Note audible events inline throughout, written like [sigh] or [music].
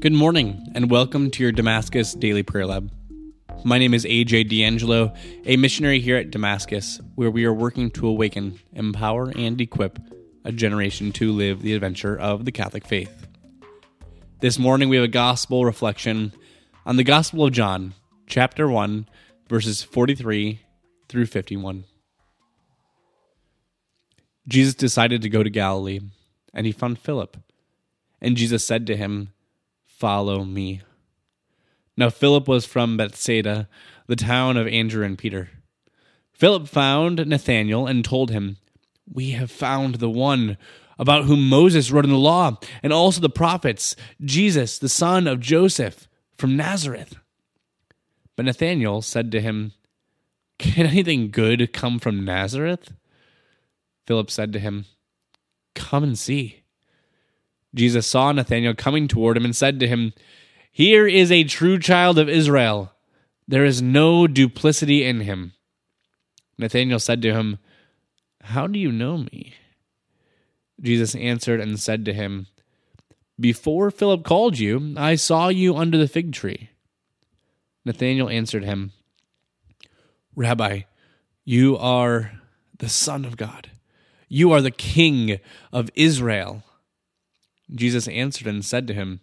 Good morning, and welcome to your Damascus Daily Prayer Lab. My name is AJ D'Angelo, a missionary here at Damascus, where we are working to awaken, empower, and equip a generation to live the adventure of the Catholic faith. This morning we have a gospel reflection on the Gospel of John, chapter 1, verses 43 through 51. Jesus decided to go to Galilee, and he found Philip. And Jesus said to him, Follow me. Now Philip was from Bethsaida, the town of Andrew and Peter. Philip found Nathanael and told him, We have found the one about whom Moses wrote in the law, and also the prophets, Jesus, the son of Joseph, from Nazareth. But Nathanael said to him, Can anything good come from Nazareth? Philip said to him, Come and see. Jesus saw Nathanael coming toward him and said to him, Here is a true child of Israel. There is no duplicity in him. Nathanael said to him, How do you know me? Jesus answered and said to him, Before Philip called you, I saw you under the fig tree. Nathanael answered him, Rabbi, you are the Son of God. You are the King of Israel. Jesus answered and said to him,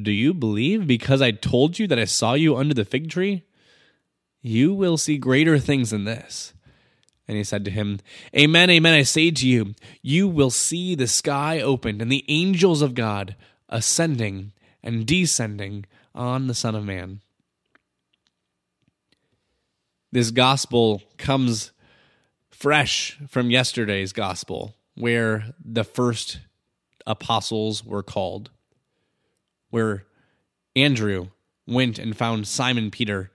Do you believe because I told you that I saw you under the fig tree? You will see greater things than this. And he said to him, Amen, amen, I say to you, you will see the sky opened and the angels of God ascending and descending on the Son of Man. This gospel comes fresh from yesterday's gospel, where the first apostles were called, where Andrew went and found Simon Peter,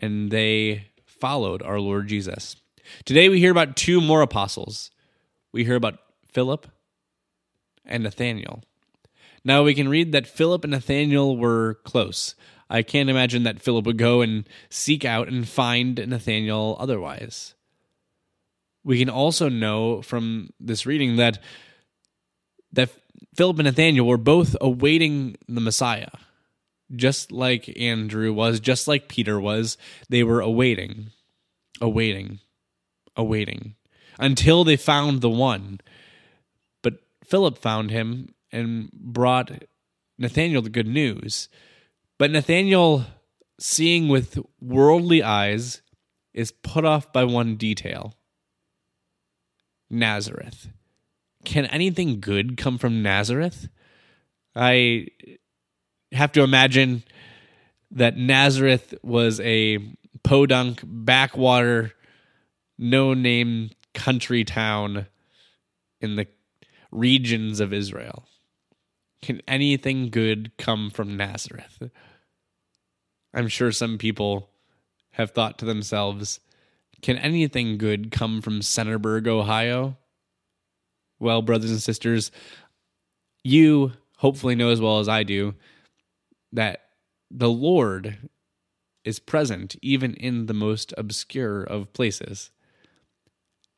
and they followed our Lord Jesus. Today we hear about two more apostles. We hear about Philip and Nathaniel. Now we can read that Philip and Nathaniel were close. I can't imagine that Philip would go and seek out and find Nathaniel otherwise. We can also know from this reading that that Philip and Nathaniel were both awaiting the Messiah. Just like Andrew was, just like Peter was, they were awaiting, awaiting, awaiting until they found the one. But Philip found him and brought Nathaniel the good news. But Nathaniel, seeing with worldly eyes, is put off by one detail Nazareth. Can anything good come from Nazareth? I have to imagine that Nazareth was a podunk, backwater, no name country town in the regions of Israel. Can anything good come from Nazareth? I'm sure some people have thought to themselves, can anything good come from Centerburg, Ohio? Well, brothers and sisters, you hopefully know as well as I do that the Lord is present even in the most obscure of places.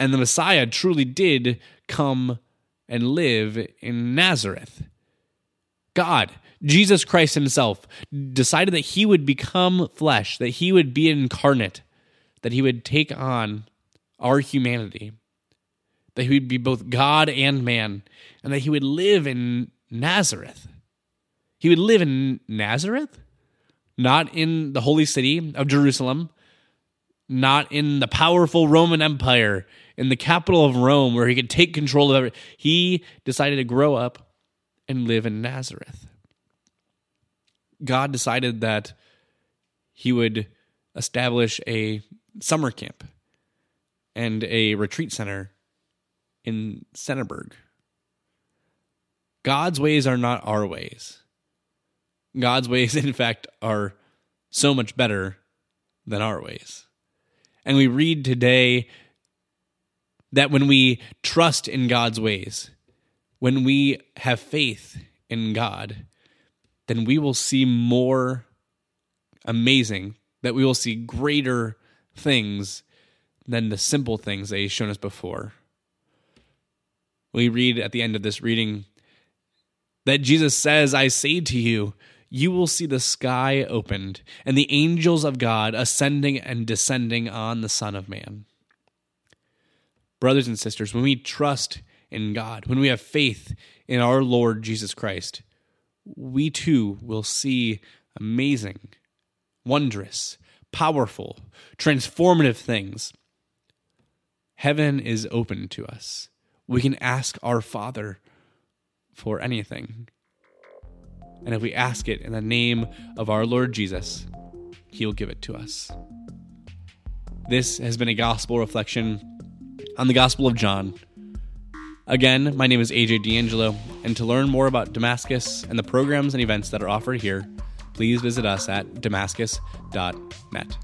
And the Messiah truly did come and live in Nazareth. God, Jesus Christ Himself, decided that He would become flesh, that He would be incarnate, that He would take on our humanity, that He would be both God and man, and that He would live in Nazareth. He would live in Nazareth, not in the holy city of Jerusalem, not in the powerful Roman Empire, in the capital of Rome, where he could take control of everything. He decided to grow up and live in Nazareth. God decided that he would establish a summer camp and a retreat center in Centerburg. God's ways are not our ways. God's ways, [laughs] in fact, are so much better than our ways. And we read today that when we trust in God's ways, when we have faith in God, then we will see more amazing, that we will see greater things than the simple things that He's shown us before. We read at the end of this reading That Jesus says, I say to you, you will see the sky opened and the angels of God ascending and descending on the Son of Man. Brothers and sisters, when we trust in God, when we have faith in our Lord Jesus Christ, we too will see amazing, wondrous, powerful, transformative things. Heaven is open to us. We can ask our Father for anything. And if we ask it in the name of our Lord Jesus, He'll give it to us. This has been a gospel reflection on the Gospel of John. Again, my name is AJ D'Angelo, and to learn more about Damascus and the programs and events that are offered here, please visit us at damascus.net.